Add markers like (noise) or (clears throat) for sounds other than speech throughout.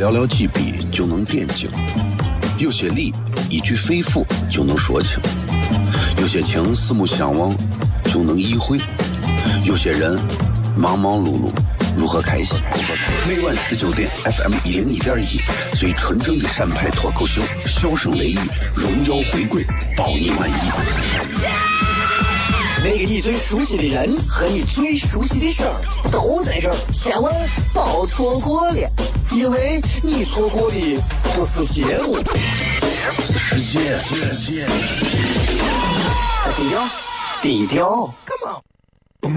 寥寥几笔就能点睛，有些理一句肺腑就能说清，有些情四目相望就能意会，有些人忙忙碌碌如何开心？每晚十九点，FM 一零一点一，最纯正的陕派脱口秀，笑声雷雨，荣耀回归，包你满意。那个你最熟悉的人和你最熟悉的事都在这儿，千万别错过了，因为你错过的不是结果。低调，低。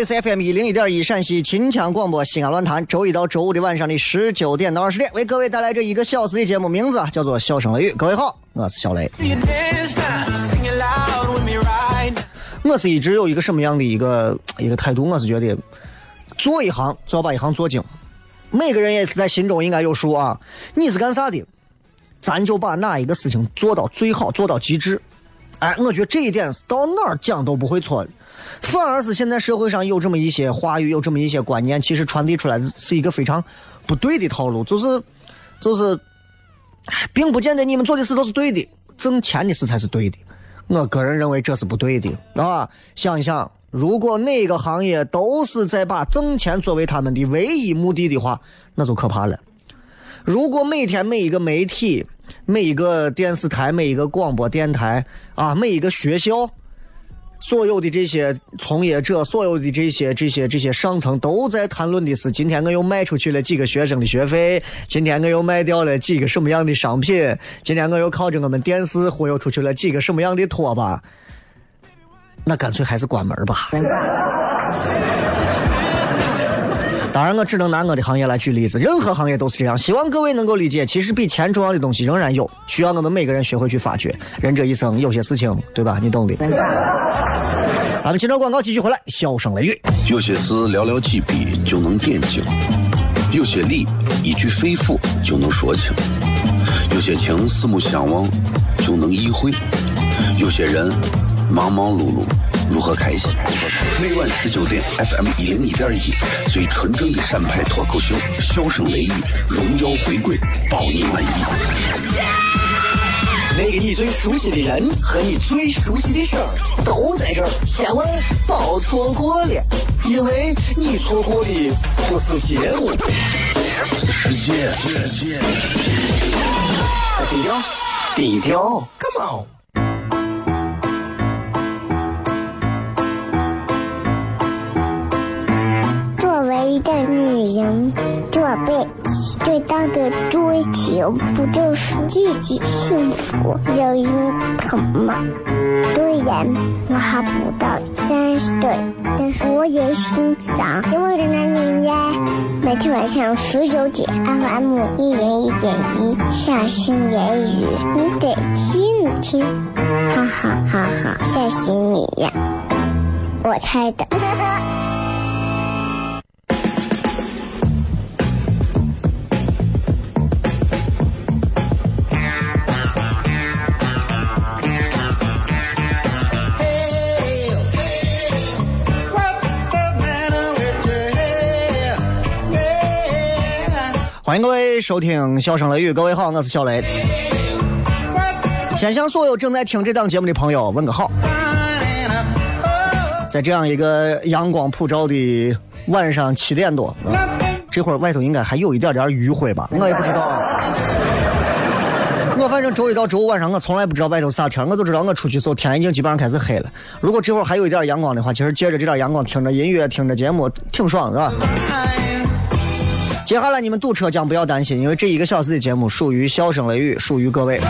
里是 FM 一零一点一陕西秦腔广播西安论坛，周一到周五的晚上的十九点到二十点，为各位带来这一个小时的节目，名字啊叫做《笑声雷雨》。各位好，我是小雷。我是一直有一个什么样的一个一个态度？我是觉得做一行就要把一行做精，每个人也是在心中应该有数啊。你是干啥的？咱就把哪一个事情做到最好，做到极致。哎，我觉得这一点是到哪儿讲都不会错的。反而是现在社会上有这么一些话语，有这么一些观念，其实传递出来是一个非常不对的套路，就是就是，并不见得你们做的事都是对的，挣钱的事才是对的。我个人认为这是不对的啊！想一想，如果哪个行业都是在把挣钱作为他们的唯一目的的话，那就可怕了。如果每天每一个媒体、每一个电视台、每一个广播电台啊、每一个学校，所有的这些从业者，所有的这些这些这些上层都在谈论的是：今天我又卖出去了几个学生的学费，今天我又卖掉了几个什么样的商品，今天我又靠着我们电视忽悠出去了几个什么样的拖把。那干脆还是关门吧。当然，我只能拿我的行业来举例子，任何行业都是这样。希望各位能够理解，其实比钱重要的东西仍然有，需要我们每个人学会去发掘。人这一生有些事情，对吧？你懂的。咱们接着广告继续回来，笑声雷雨。有些事寥寥几笔就能点睛，有些理一句肺腑就能说清，有些情四目相望就能意会，有些人忙忙碌碌如何开心？每晚十九点，FM 一零一点一，最纯正的陕派脱口秀，笑声雷雨，荣耀回归，包你满意。那个你最熟悉的人和你最熟悉的事儿都在这儿，千万别错过了，因为你错过的不是节目，世界。低调，低调，Come on。一个女人，这辈子最大的追求不就是自己幸福、有人疼吗？虽然我还不到三十岁，但是我也心脏因为人男人呀。每天晚上十九点，FM 一零一点一，下心言语，你得听听，哈哈哈哈，吓死你呀！我猜的。欢迎各位收听笑声雷雨，各位好，我是小雷。先向所有正在听这档节目的朋友问个好。在这样一个阳光普照的晚上七点多，这会儿外头应该还有一点点余晖吧？我也不知道。我反正周一到周五晚上，我从来不知道外头啥天，我就知道我出去时候天已经基本上开始黑了。如果这会儿还有一点阳光的话，其实借着这点阳光，听着音乐，听着节目，挺爽的。接下来你们堵车将不要担心，因为这一个小时的节目属于笑声雷雨，属于各位。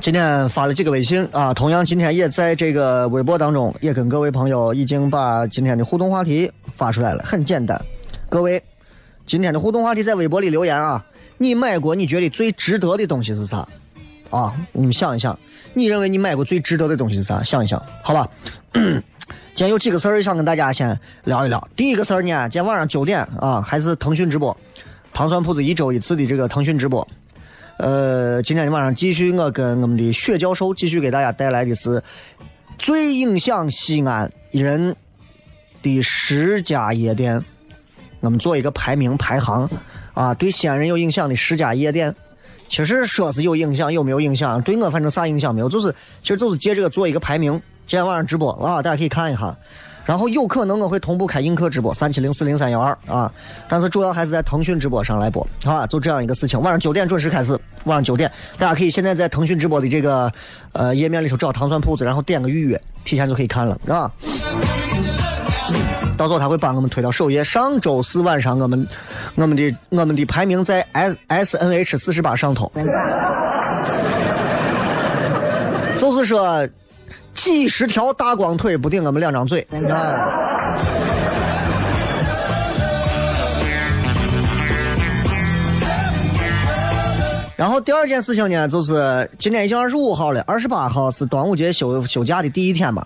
今天发了几个微信啊，同样今天也在这个微博当中，也跟各位朋友已经把今天的互动话题发出来了，很简单。各位，今天的互动话题在微博里留言啊！你买过你觉得最值得的东西是啥？啊，你们想一想，你认为你买过最值得的东西是啥？想一想，好吧。(clears throat) 今天有几个事儿想跟大家先聊一聊。第一个事儿呢，今天晚上九点啊，还是腾讯直播，糖酸铺子一周一次的这个腾讯直播。呃，今天晚上继续，我跟我们的薛教授继续给大家带来的是最影响西安人的十家夜店。我们做一个排名排行啊，对西安人有影响的十家夜店。其实说是有影响，有没有影响？对我反正啥影响没有，就是其实就是借这个做一个排名。今天晚上直播啊，大家可以看一下。然后有可能我会同步开映客直播三七零四零三幺二啊，但是主要还是在腾讯直播上来播，好吧？就这样一个事情。晚上九点准时开始，晚上九点，大家可以现在在腾讯直播的这个呃页面里头找糖蒜铺子，然后点个预约，提前就可以看了，啊。到时候他会把我们推到首页。上周四晚上，我们我们的我们的排名在 S S N H 四十八上头，(laughs) 就是说。几十条大光腿不顶我们两张嘴。然后第二件事情呢，就是今天已经二十五号了，二十八号是端午节休休假的第一天嘛。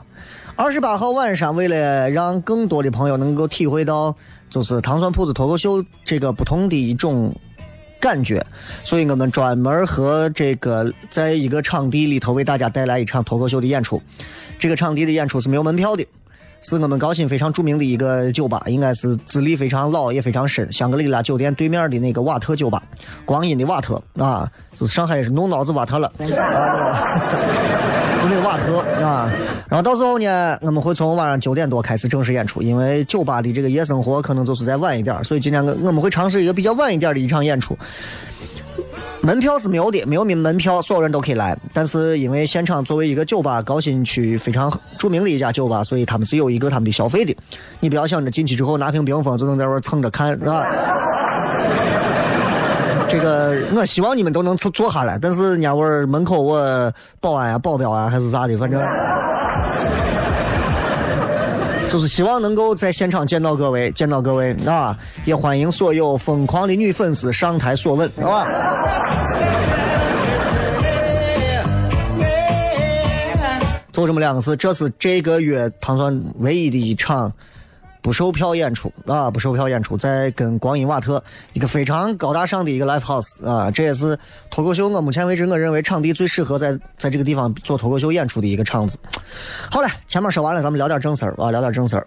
二十八号晚上，为了让更多的朋友能够体会到，就是糖蒜铺子脱口秀这个不同的一种。感觉，所以我们专门和这个在一个场地里头为大家带来一场脱口秀的演出。这个场地的演出是没有门票的，是我们高新非常著名的一个酒吧，应该是资历非常老也非常深，香格里拉酒店对面的那个瓦特酒吧，光阴的瓦特啊，就是上海是弄脑子瓦特了。就那个瓦特啊，然后到时候呢，我们会从晚上九点多开始正式演出，因为酒吧的这个夜生活可能就是再晚一点，所以今天我我们会尝试一个比较晚一点的一场演出。门票是没有的，没有门门票，所有人都可以来。但是因为现场作为一个酒吧，高新区非常著名的一家酒吧，所以他们是有一个他们的消费的。你不要想着进去之后拿瓶冰峰就能在这蹭着看，是吧？这个我希望你们都能坐坐下来，但是人家我门口我保安啊、保镖啊还是啥的，反正就是希望能够在现场见到各位，见到各位啊！也欢迎所有疯狂的女粉丝上台索吻，好吧？就这么两个字，这是这个月唐算唯一的一场。不售票演出啊，不售票演出，在跟光阴瓦特一个非常高大上的一个 live house 啊，这也是脱口秀。我目前为止，我认为场地最适合在在这个地方做脱口秀演出的一个场子。好了，前面说完了，咱们聊点正事儿啊，聊点正事儿。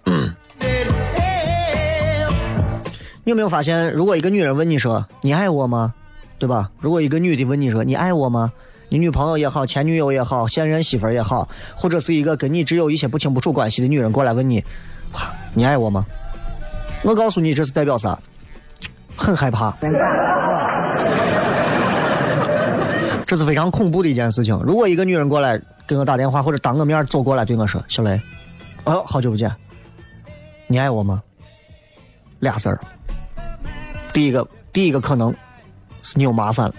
你有没有发现，如果一个女人问你说“你爱我吗”，对吧？如果一个女的问你说“你爱我吗”，你女朋友也好，前女友也好，现任媳妇儿也好，或者是一个跟你只有一些不清不楚关系的女人过来问你。你爱我吗？我告诉你，这是代表啥？很害怕。(laughs) 这是非常恐怖的一件事情。如果一个女人过来给我打电话，或者当我面走过来对我说：“小雷，哦，好久不见，你爱我吗？”俩事儿。第一个，第一个可能是你有麻烦了。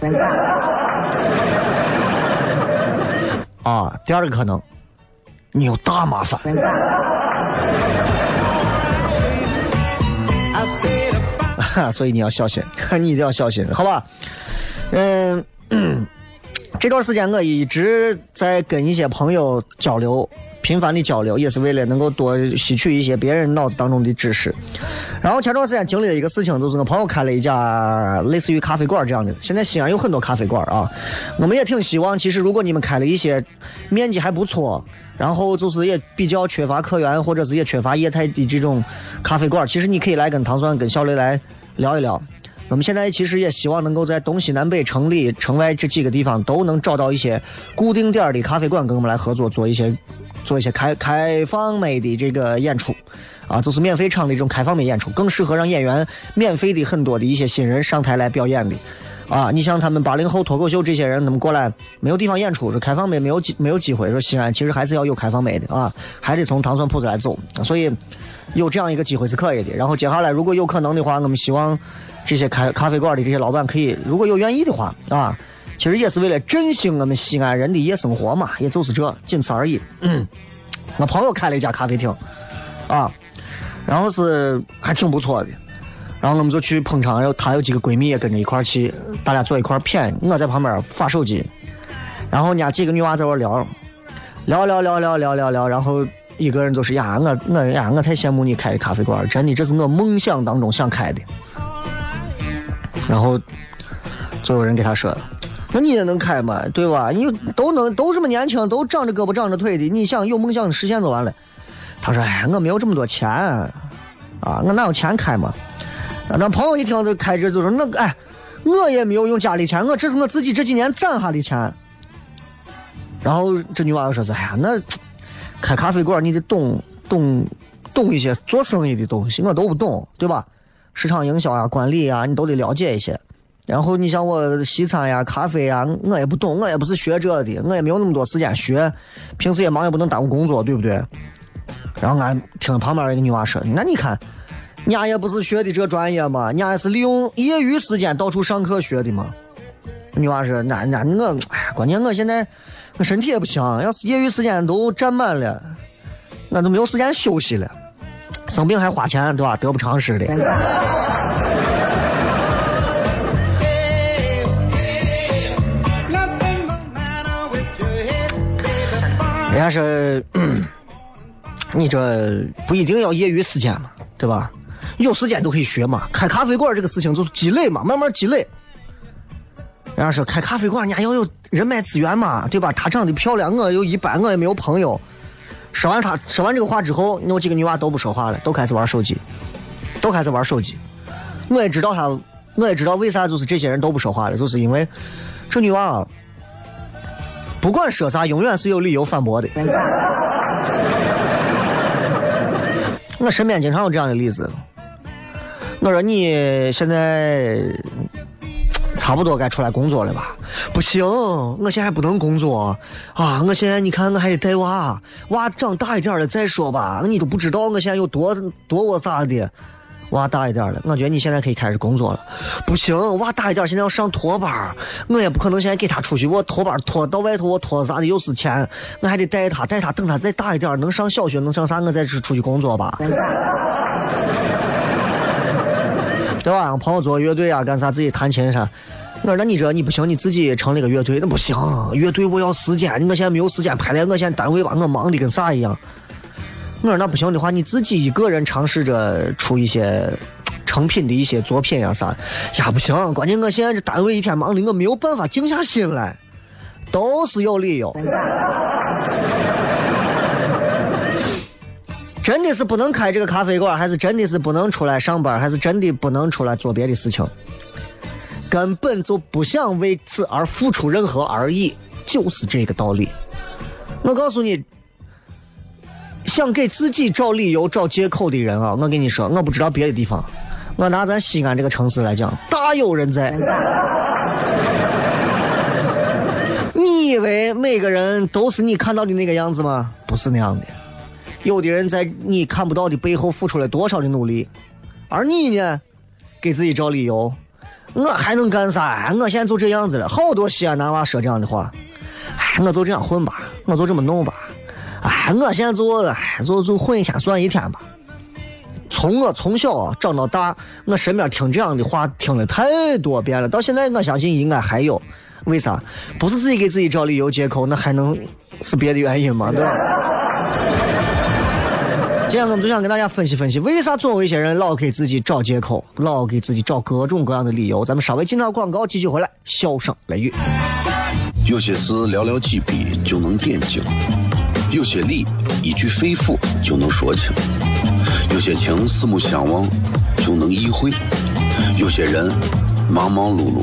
啊，第二个可能你有大麻烦。(laughs) 所以你要小心，(laughs) 你一定要小心，好吧？嗯，这段时间我一直在跟一些朋友交流，频繁的交流，也是为了能够多吸取一些别人脑子当中的知识。然后前段时间经历了一个事情，就是我朋友开了一家类似于咖啡馆这样的。现在西安有很多咖啡馆啊，我们也挺希望，其实如果你们开了一些面积还不错。然后就是也比较缺乏客源，或者是也缺乏业态的这种咖啡馆。其实你可以来跟唐酸、跟小雷来聊一聊。我们现在其实也希望能够在东西南北城里、城外这几个地方都能找到一些固定点的咖啡馆，跟我们来合作，做一些做一些开开放美的这个演出，啊，就是免费场的这种开放美演出，更适合让演员免费的很多的一些新人上台来表演的。啊，你像他们八零后脱口秀这些人，他们过来没有地方演出，说开放美没有机没有机会。说西安其实还是要有开放美的啊，还得从糖蒜铺子来走。所以有这样一个机会是可以的。然后接下来如果有可能的话，我们希望这些开咖啡馆的这些老板可以，如果有愿意的话啊，其实也是为了振兴我们西安人的夜生活嘛，也就是这仅此而已。嗯，我朋友开了一家咖啡厅，啊，然后是还挺不错的。然后我们就去捧场，然后她有几个闺蜜也跟着一块儿去，大家坐一块儿谝，我在旁边发手机，然后人家几个女娃在那聊，聊聊聊聊聊聊聊，然后一个人就是呀，我我呀，我太羡慕你开的咖啡馆，真的，这是我梦想当中想开的。然后就有人给他说，那你也能开嘛，对吧？你都能都这么年轻，都长着胳膊长着腿的，你想有梦想实现就完了。他说，哎，我没有这么多钱啊，我哪有钱开嘛？那朋友一听就开这就说那哎，我也没有用家里钱，我这是我自己这几年攒下的钱。然后这女娃又说是哎呀，那开咖啡馆你得懂懂懂一些做生意的东西，我都不懂，对吧？市场营销啊、管理啊，你都得了解一些。然后你像我西餐呀、咖啡呀，我也不懂，我也不是学这的，我也没有那么多时间学，平时也忙，也不能耽误工作，对不对？然后俺听旁边一个女娃说：“那你看。”伢也不是学的这专业嘛，人家是利用业余时间到处上课学的嘛。女娃说：“那那我，哎呀，关键我现在我身体也不行，要是业余时间都占满了，那都没有时间休息了。生病还花钱，对吧？得不偿失的。”人家说：“ (clears throat) 你这不一定要业余时间嘛，对吧？”有时间都可以学嘛，开咖啡馆这个事情就是积累嘛，慢慢积累。人家说开咖啡馆，人家要有人脉资源嘛，对吧？她长得漂亮，我又一般，我也没有朋友。说完他说完这个话之后，有几个女娃都不说话了，都开始玩手机，都开始玩手机。我也知道他，我也知道为啥就是这些人都不说话了，就是因为这女娃，不管说啥，永远是有理由反驳的。我身边经常有这样的例子。我说你现在差不多该出来工作了吧？不行，我现在不能工作啊！我现在你看我还得带娃，娃长大一点了再说吧。你都不知道我现在有多多我啥的，娃大一点了，我觉得你现在可以开始工作了。不行，娃大一点，现在要上托班，我也不可能现在给他出去，我托班托到外头，我托啥的又是钱，我还得带他，带他等他再大一点，能上小学能上啥，我再出出去工作吧。对吧？我朋友做乐队啊，干啥自己弹琴啥？我说那你这你不行，你自己成立个乐队那不行。乐队我要时间，我现在没有时间排练。我现在单位吧，我忙的跟啥一样。我说那不行的话，你自己一个人尝试着出一些成品的一些作品呀啥？呀不行，关键我现在这单位一天忙的，我没有办法静下心来，都是有理由。真的是不能开这个咖啡馆，还是真的是不能出来上班，还是真的不能出来做别的事情？根本就不想为此而付出任何而已，就是这个道理。我告诉你，想给自己找理由、找借口的人啊，我跟你说，我不知道别的地方，我拿咱西安这个城市来讲，大有人在。你以为每个人都是你看到的那个样子吗？不是那样的。有的人在你看不到的背后付出了多少的努力，而你呢，给自己找理由，我还能干啥？我现在就这样子了。好多西安男娃说这样的话，哎，我就这样混吧，我就这么弄吧，哎，我现在就哎就就混一天算一天吧。从我从小长到大，我身边听这样的话听了太多遍了，到现在我相信应该还有。为啥？不是自己给自己找理由借口，那还能是别的原因吗？对吧？今天我们就想跟大家分析分析，为啥总有一些人老给自己找借口，老给自己找各种各样的理由。咱们稍微进条广告，继续回来，笑声雷雨。有些事寥寥几笔就能点睛，有些理一句肺腑就能说清，有些情四目相望就能意会，有些人忙忙碌碌。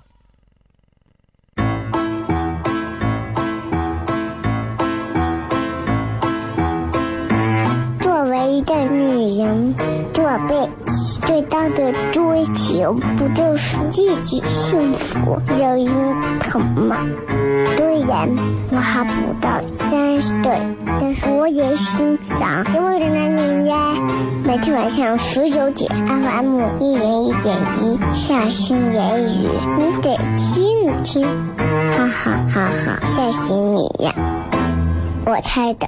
一个女人，做背最大的追求不就是自己幸福有人疼吗？虽然我还不到三十岁，但是我也心脏因为人的爷爷每天晚上十九点，FM 一零一点一，下心言语，你得听听，哈哈哈哈，吓死你呀！我猜的。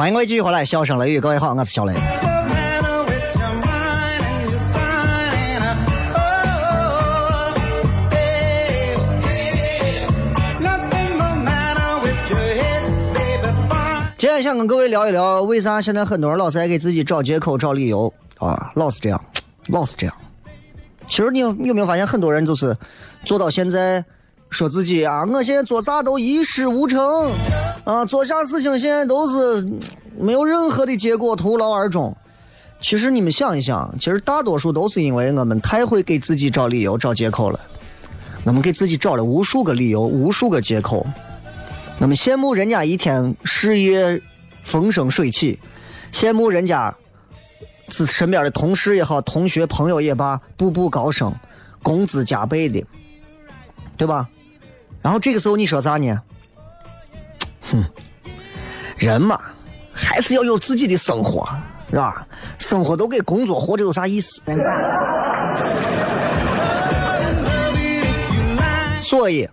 欢迎各位继续回来，笑声雷雨，各位好，我是小雷。今天想跟各位聊一聊，为啥现在很多人老是爱给自己找借口、找理由啊？老是这样，老是这样。其实你有你有没有发现，很多人就是做到现在，说自己啊，我现在做啥都一事无成啊，做啥事情现在都是没有任何的结果，徒劳而终。其实你们想一想，其实大多数都是因为我们太会给自己找理由、找借口了。我们给自己找了无数个理由、无数个借口。我们羡慕人家一天事业风生水起，羡慕人家是身边的同事也好、同学朋友也罢，步步高升，工资加倍的，对吧？然后这个时候你说啥呢？哼，人嘛，还是要有自己的生活，是吧？生活都给工作活着有啥意思？所以，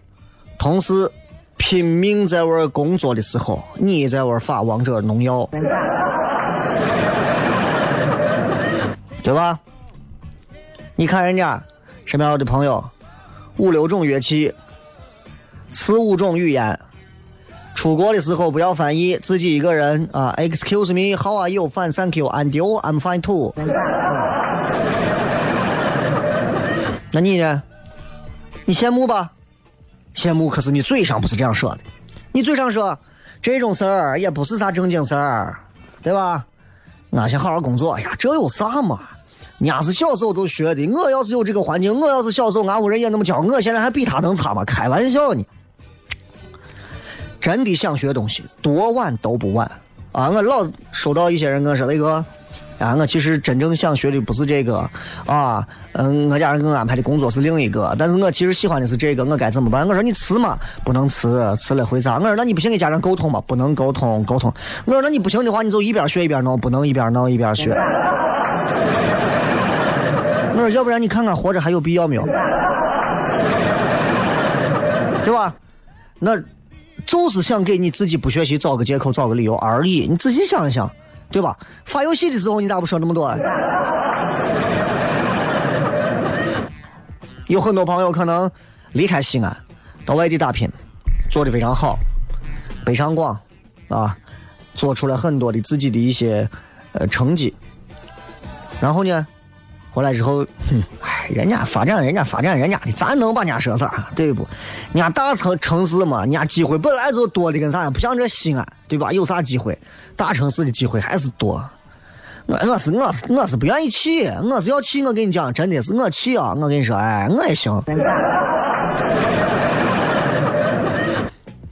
同事拼命在玩工作的时候，你在玩发王者荣耀，对吧？你看人家身边的朋友，五六种乐器，四五种语言，出国的时候不要翻译，自己一个人啊，Excuse me，How are you？Fine, thank you. And you? I'm fine too. (laughs) 那你呢？你羡慕吧？羡慕，可是你嘴上不是这样说的，你嘴上说这种事儿也不是啥正经事儿，对吧？我先好好工作。哎呀，这有啥嘛？人家是小时候都学的，我要是有这个环境，我要是小时候俺屋人也那么教，我现在还比他能差吗？开玩笑呢！真的想学东西，多晚都不晚啊！我老收到一些人跟我说雷哥。啊，我其实真正想学的不是这个，啊，嗯，我家人给我安排的工作是另一个，但是我其实喜欢的是这个，我该怎么办？我说你辞嘛，不能辞，辞了会咋？我说那你不行，跟家长沟通嘛，不能沟通，沟通。我说那你不行的话，你就一边学一边弄，不能一边弄一边学。(laughs) 我说要不然你看看活着还有必要没有？对吧？那就是想给你自己不学习找个借口，找个理由而已。你仔细想一想。对吧？发游戏的时候你咋不说那么多？有很多朋友可能离开西安，到外地打拼，做的非常好，北上广啊，做出了很多的自己的一些呃成绩。然后呢，回来之后，哼，哎，人家发展，人家发展，人家的，咱能把人家说啥？对不？人家大城城市嘛，人家机会本来就多的跟啥，不像这西安，对吧？有啥机会？大城市的机会还是多。我我是我是我是不愿意去，我是要去。我跟你讲，真的是我去啊！我跟你说，哎，我也行。(laughs)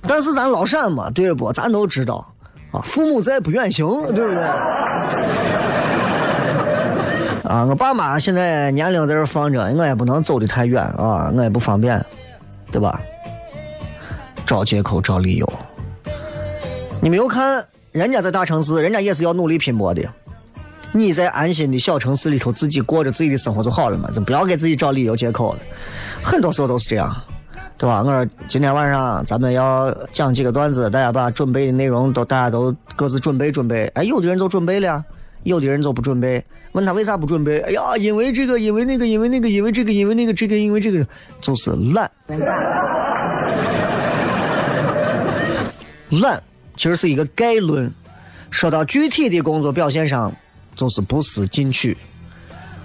但是咱老陕嘛，对不？咱都知道啊，父母在不远行，对不对？啊，我爸妈现在年龄在这放着，我也不能走的太远啊，我也不方便，对吧？找借口找理由，你没有看人家在大城市，人家也是要努力拼搏的。你在安心的小城市里头自己过着自己的生活就好了嘛，就不要给自己找理由借口了。很多时候都是这样，对吧？我说今天晚上咱们要讲几个段子，大家把准备的内容都大家都各自准备准备。哎，有的人就准备了，有的人就不准备。问他为啥不准备？哎呀，因为这个，因为那个，因为那个，因为这个，因为那个，这个，因为这个，就是懒。懒其实是一个概论，说到具体的工作表现上。就是不思进取，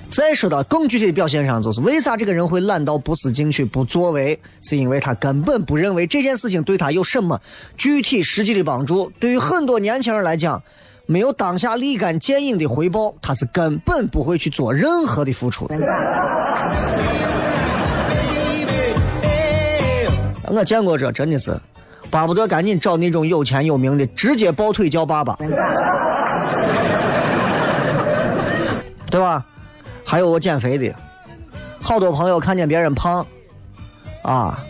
再说到更具体的表现上，就是为啥这个人会懒到不思进取、不作为，是因为他根本不认为这件事情对他有什么具体实际的帮助。对于很多年轻人来讲，没有当下立竿见影的回报，他是根本不会去做任何的付出的。(laughs) 我见过这，真的是巴不得赶紧找那种有钱有名的，直接抱腿叫爸爸，(laughs) 对吧？还有我减肥的，好多朋友看见别人胖，啊，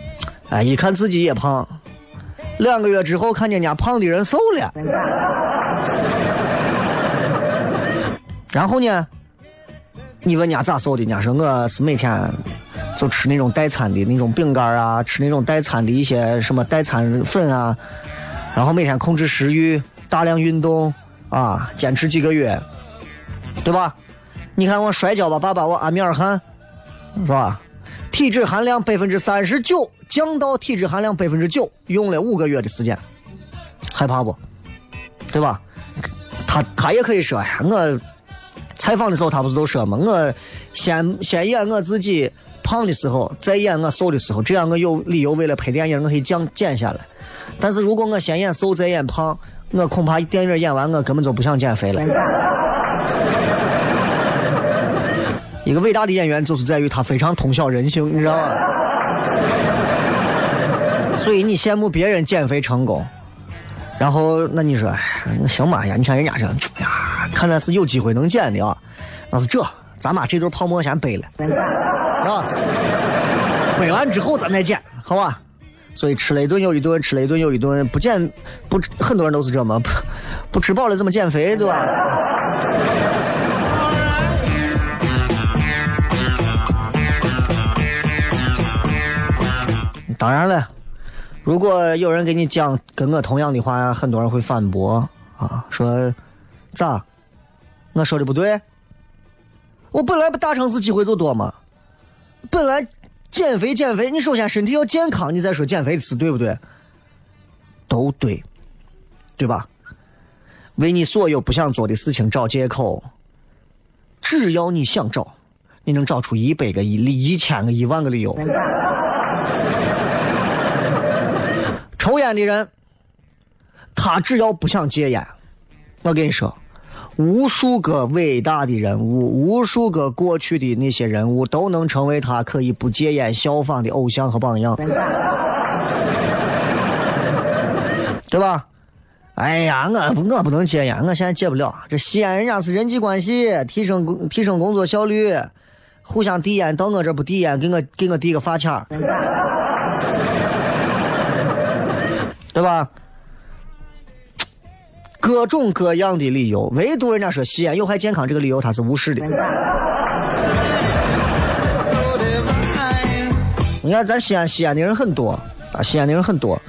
哎，一看自己也胖，两个月之后看见人家胖的人瘦了，然后呢，你问人家咋瘦的，人家说我是每天就吃那种代餐的那种饼干啊，吃那种代餐的一些什么代餐粉啊，然后每天控制食欲，大量运动啊，坚持几个月，对吧？你看我摔跤吧，爸爸，我阿米尔汗，是吧？体脂含量百分之三十九，降到体脂含量百分之九，用了五个月的时间，害怕不？对吧？他他也可以说呀，我采访的时候他不是都说吗？我先先演我自己胖的时候，再演我瘦的时候，这样我有理由为了拍电影我可以降减下来。但是如果我先演瘦再演胖，我恐怕电影演完我根本就不想减肥了。(laughs) 一个伟大的演员就是在于他非常通晓人性，你知道吗？所以你羡慕别人减肥成功，然后那你说，那行吧呀？你看人家这，哎呀，看来是有机会能减的啊。那是这，咱把这堆泡沫先背了，啊，背完之后咱再减，好吧？所以吃了一顿又一顿，吃了一顿又一顿，不减不，很多人都是这么不 (laughs) 不吃饱了怎么减肥，对吧？当然了，如果有人给你讲跟我同样的话，很多人会反驳啊，说咋？我说的不对？我本来不大城市机会就多嘛，本来减肥减肥，你首先身体要健康，你再说减肥的事，对不对？都对，对吧？为你所有不想做的事情找借口，只要你想找，你能找出一百个、一、一千个、一万个理由。抽烟的人，他只要不想戒烟，我跟你说，无数个伟大的人物，无数个过去的那些人物，都能成为他可以不戒烟效仿的偶像和榜样，对吧？哎呀，我不我不能戒烟，我现在戒不了。这吸烟人家是人际关系，提升工提升工作效率，互相递烟，到我这不递烟，给我给我递个发卡。对吧？各种各样的理由，唯独人家说吸烟有害健康这个理由，他是无视的。你看，咱西安吸烟的人很多啊，吸烟的人很多，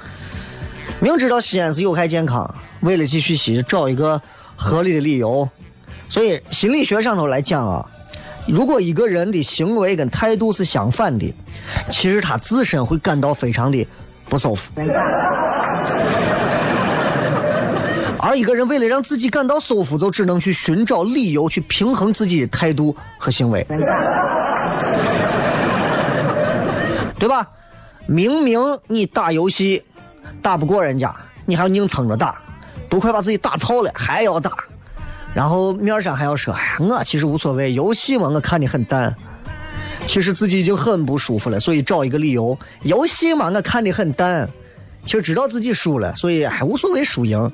明知道吸烟是有害健康，为了继续吸，找一个合理的理由。所以心理学上头来讲啊，如果一个人的行为跟态度是相反的，其实他自身会感到非常的不舒服。(laughs) 而一个人为了让自己感到舒服，就只能去寻找理由去平衡自己的态度和行为，(laughs) 对吧？明明你打游戏打不过人家，你还要硬撑着打，都快把自己打操了还要打，然后面上还要说：“哎呀，我其实无所谓，游戏嘛，我看的很淡。”其实自己已经很不舒服了，所以找一个理由，游戏嘛，我看的很淡。其实知道自己输了，所以还无所谓输赢，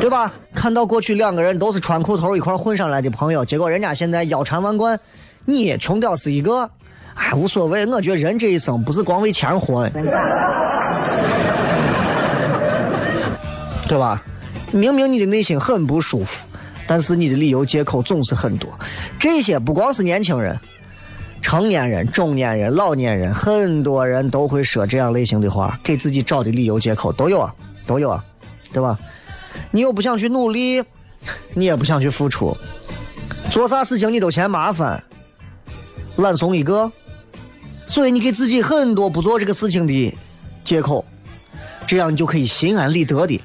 对吧？看到过去两个人都是穿裤头一块混上来的朋友，结果人家现在腰缠万贯，你穷屌丝一个，哎，无所谓。我觉得人这一生不是光为钱活，对吧？明明你的内心很不舒服，但是你的理由借口总是很多。这些不光是年轻人。成年人、中年人、老年人，很多人都会说这样类型的话，给自己找的理由、借口都有啊，都有啊，对吧？你又不想去努力，你也不想去付出，做啥事情你都嫌麻烦，懒怂一个，所以你给自己很多不做这个事情的借口，这样你就可以心安理得的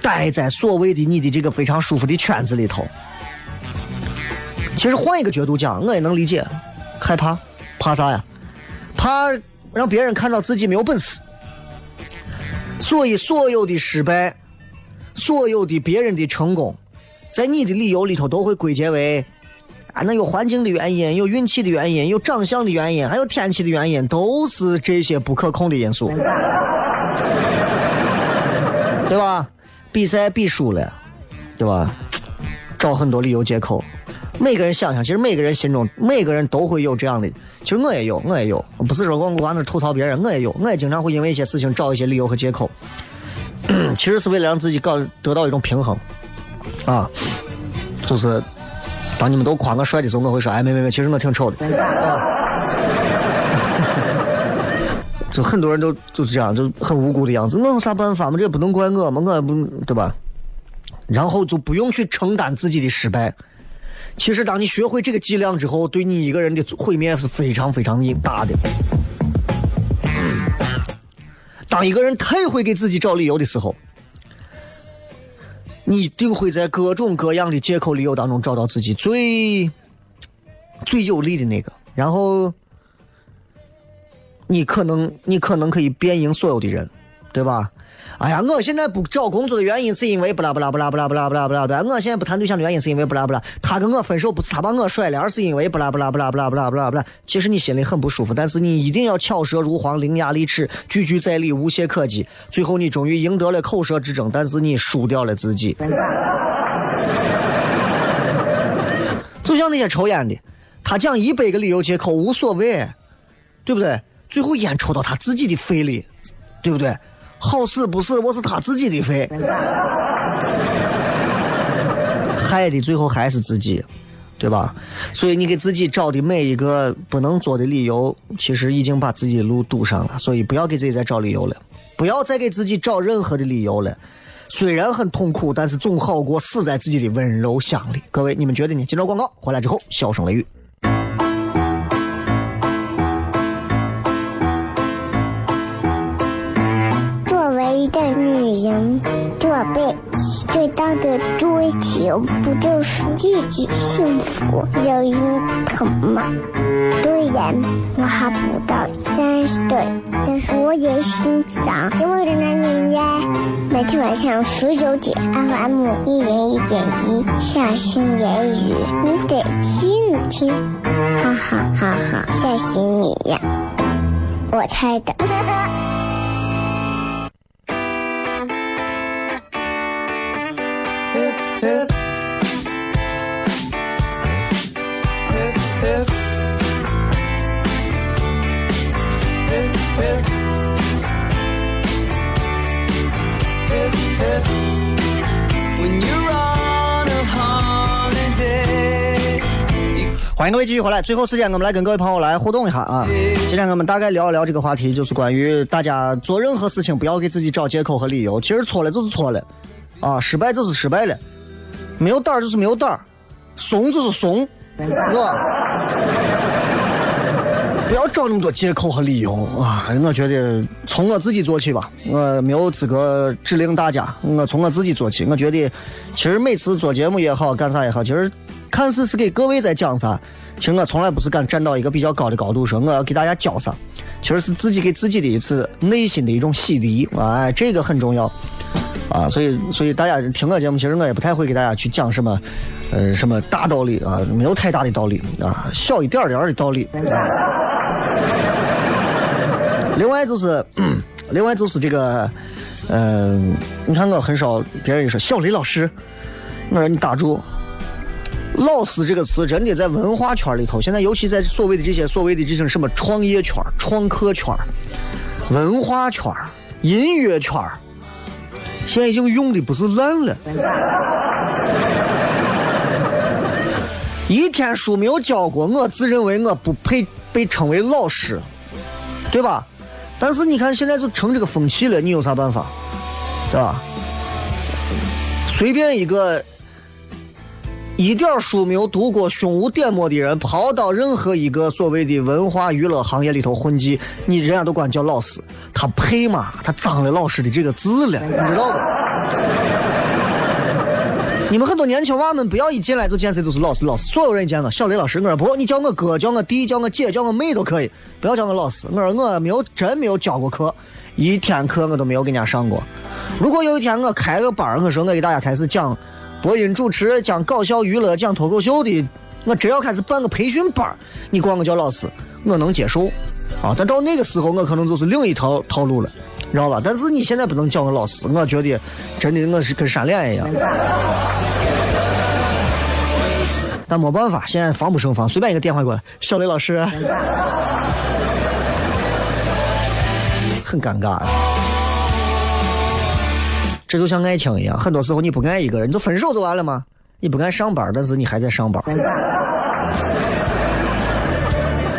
待在所谓的你的这个非常舒服的圈子里头。其实换一个角度讲，我也能理解，害怕，怕啥呀？怕让别人看到自己没有本事。所以，所有的失败，所有的别人的成功，在你的理由里头都会归结为啊，那有环境的原因，有运气的原因，有长相的原因，还有天气的原因，都是这些不可控的因素，(laughs) 对吧？比赛比输了，对吧？找很多理由借口。每个人想想，其实每个人心中，每个人都会有这样的。其实我也有，我也有，不是说我往那吐槽别人，我也有，我也经常会因为一些事情找一些理由和借口。(coughs) 其实是为了让自己搞得到一种平衡，啊，就是当你们都夸我帅的时候，我会说，哎，没没没，其实我挺丑的。啊、(laughs) 就很多人都就是这样，就很无辜的样子。我有啥办法嘛？这也不能怪我嘛，我也不对吧？然后就不用去承担自己的失败。其实，当你学会这个伎俩之后，对你一个人的毁灭是非常非常大的。当一个人太会给自己找理由的时候，你一定会在各种各样的借口、理由当中找到自己最最有利的那个，然后你可能你可能可以辩赢所有的人，对吧？哎呀，我现在不找工作的原因是因为不啦不啦不啦不啦不啦不啦不啦不啦。我现在不谈对象的原因是因为不啦不啦。他跟我分手不是他把我甩了，而是因为不啦不啦不啦不啦不啦不啦不啦。其实你心里很不舒服，但是你一定要巧舌如簧、伶牙俐齿、句句在理、无懈可击。最后你终于赢得了口舌之争，但是你输掉了自己。就像那些抽烟的，他讲一百个理由借口无所谓，对不对？最后烟抽到他自己的肺里，对不对？好死不死，我是他自己的肺，害的最后还是自己，对吧？所以你给自己找的每一个不能做的理由，其实已经把自己的路堵上了。所以不要给自己再找理由了，不要再给自己找任何的理由了。虽然很痛苦，但是总好过死在自己的温柔乡里。各位，你们觉得呢？接着广告回来之后，笑声雷雨。人这辈子最大的追求，不就是自己幸福、有人疼吗？虽然我还不到三十岁，但是我也心脏因为的男人呀。每天晚上十九点，FM 一人一点一，下心言语，你得听听，哈哈哈哈，吓死你呀！我猜的。欢迎各位继续回来，最后时间我们来跟各位朋友来互动一下啊！今天我们大概聊一聊这个话题，就是关于大家做任何事情不要给自己找借口和理由，其实错了就是错了，啊，失败就是失败了，没有胆儿就是没有胆儿，怂就是怂，是吧？不要找那么多借口和理由啊！我觉得从我自己做起吧，我没有资格指令大家，我从我自己做起。我觉得，其实每次做节目也好，干啥也好，其实看似是给各位在讲啥，其实我从来不是敢站到一个比较高的高度说我要给大家教啥，其实是自己给自己的一次内心的一种洗涤，哎，这个很重要啊！所以，所以大家听我节目，其实我也不太会给大家去讲什么。呃，什么大道理啊？没有太大的道理啊，小一点点的道理。另外就是，另外就是这个，嗯，你看我很少别人说小雷老师，我说你打住，老师这个词真的在文化圈里头，现在尤其在所谓的这些所谓的这种什么创业圈、创客圈、文化圈、音乐圈，现在已经用的不是烂了。一天书没有教过，我自认为我不配被称为老师，对吧？但是你看现在就成这个风气了，你有啥办法，对吧？随便一个一点书没有读过、胸无点墨的人，跑到任何一个所谓的文化娱乐行业里头混迹，你人家都管叫老师，他配吗？他脏了老师的这个字了，你知道不？你们很多年轻娃们不要一进来就见谁都是老师，老师，所有人见我小雷老师，我说不，你叫我哥，叫我弟，叫我姐，叫我妹都可以，不要叫我老师。我说我没有真没有教过课，一天课我都没有给人家上过。如果有一天我开个班我说我给大家开始讲播音主持，讲搞笑娱乐，讲脱口秀的，我真要开始办个培训班你管我叫老师，我能接受啊。但到那个时候，我可能就是另一套套路了。知道吧？但是你现在不能叫我老师，我觉得真的我是跟闪脸一样。但没办法，现在防不胜防，随便一个电话过来，小雷老师，很尴尬。这就像爱情一样，很多时候你不爱一个人，你就分手就完了吗？你不爱上班，但是你还在上班。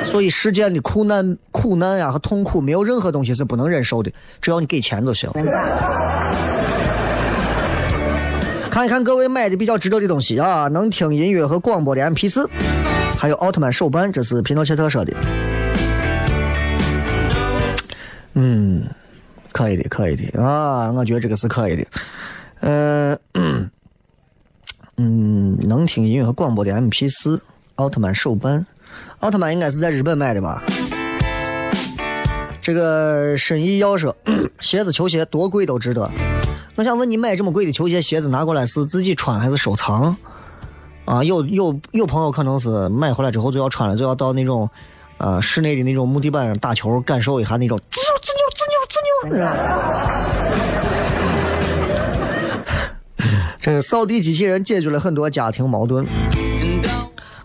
所以世间的苦难、苦难呀和痛苦，没有任何东西是不能忍受的，只要你给钱就行。看一看各位买的比较值得的东西啊，能听音乐和广播的 MP4，还有奥特曼手办，这是皮诺切特说的。嗯，可以的，可以的啊，我觉得这个是可以的。呃，嗯，能听音乐和广播的 M P 四奥特曼手办。奥特曼应该是在日本买的吧？这个申意要说，(clears throat) 鞋子球鞋多贵都值得。我想问你，买这么贵的球鞋鞋子拿过来是自己穿还是收藏？啊，有有有朋友可能是买回来之后就要穿了，就要到那种呃室内的那种木地板上打球，感受一下那种滋扭滋扭滋扭滋扭。(laughs) 这个扫地机器人解决了很多家庭矛盾。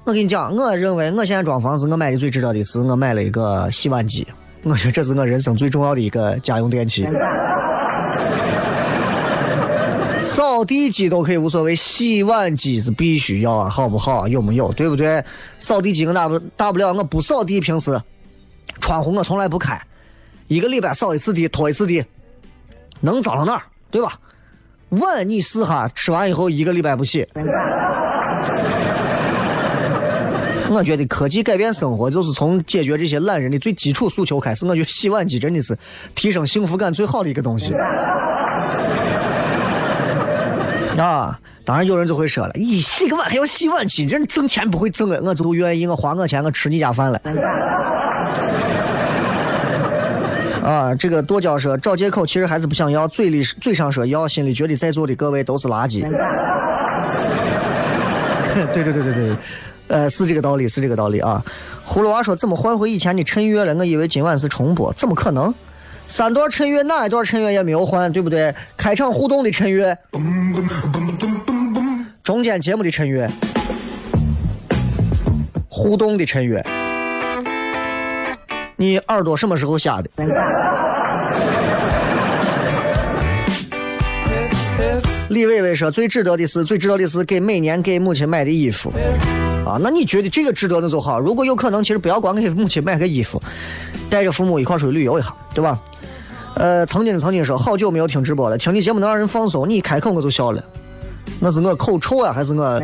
我跟你讲，我认为我现在装房子，我买的最值得的是我买了一个洗碗机。我觉得这是我人生最重要的一个家用电器。扫地机都可以无所谓，洗碗机是必须要啊，好不好？有没有？对不对？扫地机我大不大不了，我不扫地，平时窗户我从来不开，一个礼拜扫一次地，拖一次地，能脏到哪儿？对吧？碗你试哈，吃完以后一个礼拜不洗。(laughs) 我觉得科技改变生活，就是从解决这些懒人的最基础诉求开始。我觉得洗碗机真的是提升幸福感最好的一个东西。(laughs) 啊，当然有人就会说了，你洗个碗还要洗碗机，人挣钱不会挣啊，我就愿意，我花我钱我吃你家饭了。啊，这个剁椒说找借口，其实还是不想要，嘴里嘴上说要，心里觉得在座的各位都是垃圾。对对对对对。呃，是这个道理，是这个道理啊！葫芦娃说怎么换回以前的衬乐了？我以为今晚是重播，怎么可能？三段衬乐哪一段衬乐也没有换，对不对？开场互动的衬乐，中间节目的衬乐，互动的衬乐，你耳朵什么时候瞎的？李伟伟说最值得的是，最值得的是给每年给母亲买的衣服。啊，那你觉得这个值得的就好。如果有可能，其实不要光给母亲买个衣服，带着父母一块出去旅游一下，对吧？呃，曾经曾经说好久没有听直播了，听你节目能让人放松。你一开口我就笑了，那是我口臭啊，还是我？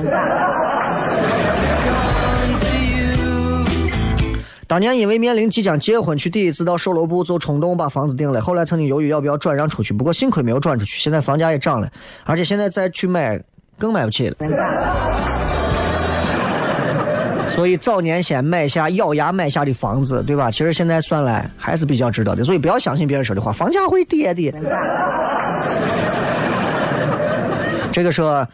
当年因为面临即将结婚，去第一次到售楼部就冲动把房子定了，后来曾经犹豫要不要转让出去，不过幸亏没有转出去。现在房价也涨了，而且现在再去买更买不起了。所以早年先买下咬牙买下的房子，对吧？其实现在算来还是比较值得的。所以不要相信别人说的话，房价会跌的。(laughs) 这个说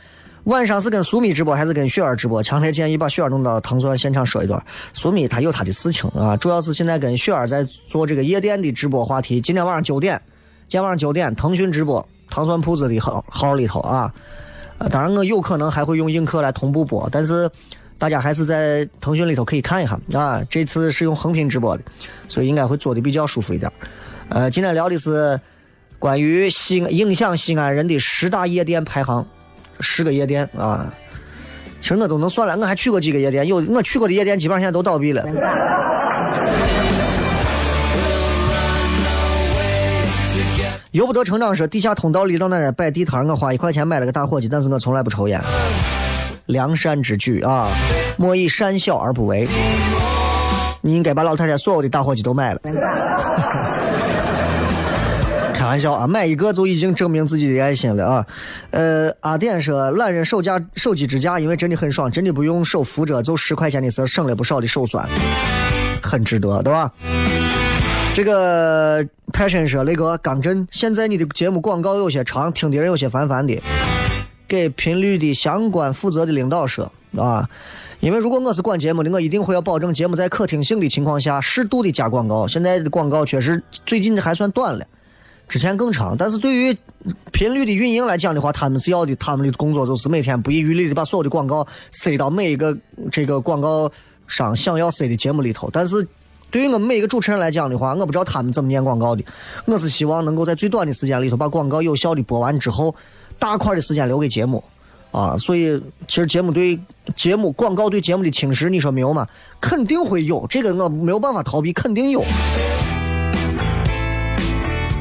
晚上是跟苏米直播还是跟雪儿直播？强烈建议把雪儿弄到糖蒜现场说一段。苏米他有他的事情啊，主要是现在跟雪儿在做这个夜店的直播话题。今天晚上九点，今天晚上九点，腾讯直播糖酸铺子的号号里头啊。当然我有可能还会用映客来同步播，但是。大家还是在腾讯里头可以看一下啊，这次是用横屏直播的，所以应该会做的比较舒服一点。呃，今天聊的是关于西影响西安人的十大夜店排行，十个夜店啊。其实我都能算了，我还去过几个夜店，有我去过的夜店基本上现在都倒闭了。由不得成长说地下通道里老奶奶摆地摊，我花一块钱买了个打火机，但是我从来不抽烟。良善之举啊，莫以善小而不为。你应该把老太太所有的打火机都买了。开玩笑啊，买一个就已经证明自己的爱心了啊。呃，阿典说，懒人手架手机支架，因为真的很爽，真的不用手扶着，就十块钱的事，省了不少的手酸，很值得，对吧？这个 passion 说，雷哥刚真，现在你的节目广告有些长，听的人有些烦烦的。给频率的相关负责的领导说啊，因为如果我是管节目的，我一定会要保证节目在可听性的情况下，适度的加广告。现在的广告确实最近还算短了，之前更长。但是对于频率的运营来讲的话，他们是要的，他们的工作就是每天不遗余力的把所有的广告塞到每一个这个广告商想要塞的节目里头。但是对于我们每一个主持人来讲的话，我不知道他们怎么念广告的，我是希望能够在最短的时间里头把广告有效的播完之后。大块的时间留给节目，啊，所以其实节目对节目广告对节目的侵蚀，你说没有吗？肯定会有，这个我没有办法逃避，肯定有。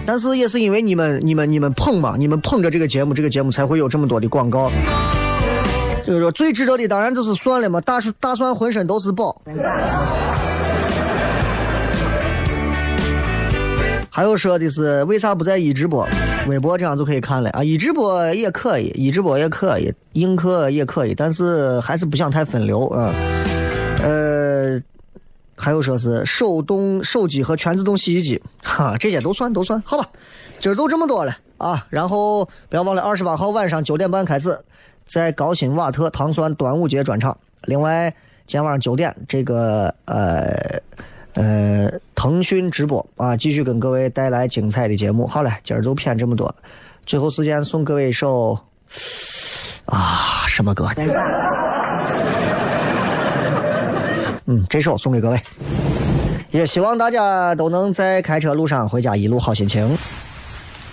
但是也是因为你们、你们、你们捧嘛，你们捧着这个节目，这个节目才会有这么多的广告。就是说，最值得的当然就是蒜了嘛，大蒜大蒜浑身都是宝。还有说的是为啥不在一直播、微博这样就可以看了啊？一直播也可以，一直播也可以，映客也可以，但是还是不想太分流啊。呃，还有说是手动手机和全自动洗衣机，哈，这些都算都算，好吧。今儿就这么多了啊，然后不要忘了二十八号晚上九点半开始，在高新瓦特糖酸端午节专场。另外，今天晚上九点这个呃。呃，腾讯直播啊，继续跟各位带来精彩的节目。好了，今儿就骗这么多，最后时间送各位一首啊，什么歌？嗯，这首送给各位，也希望大家都能在开车路上回家一路好心情。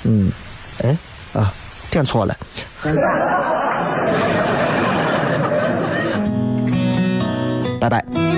嗯，哎，啊，点错了。拜拜。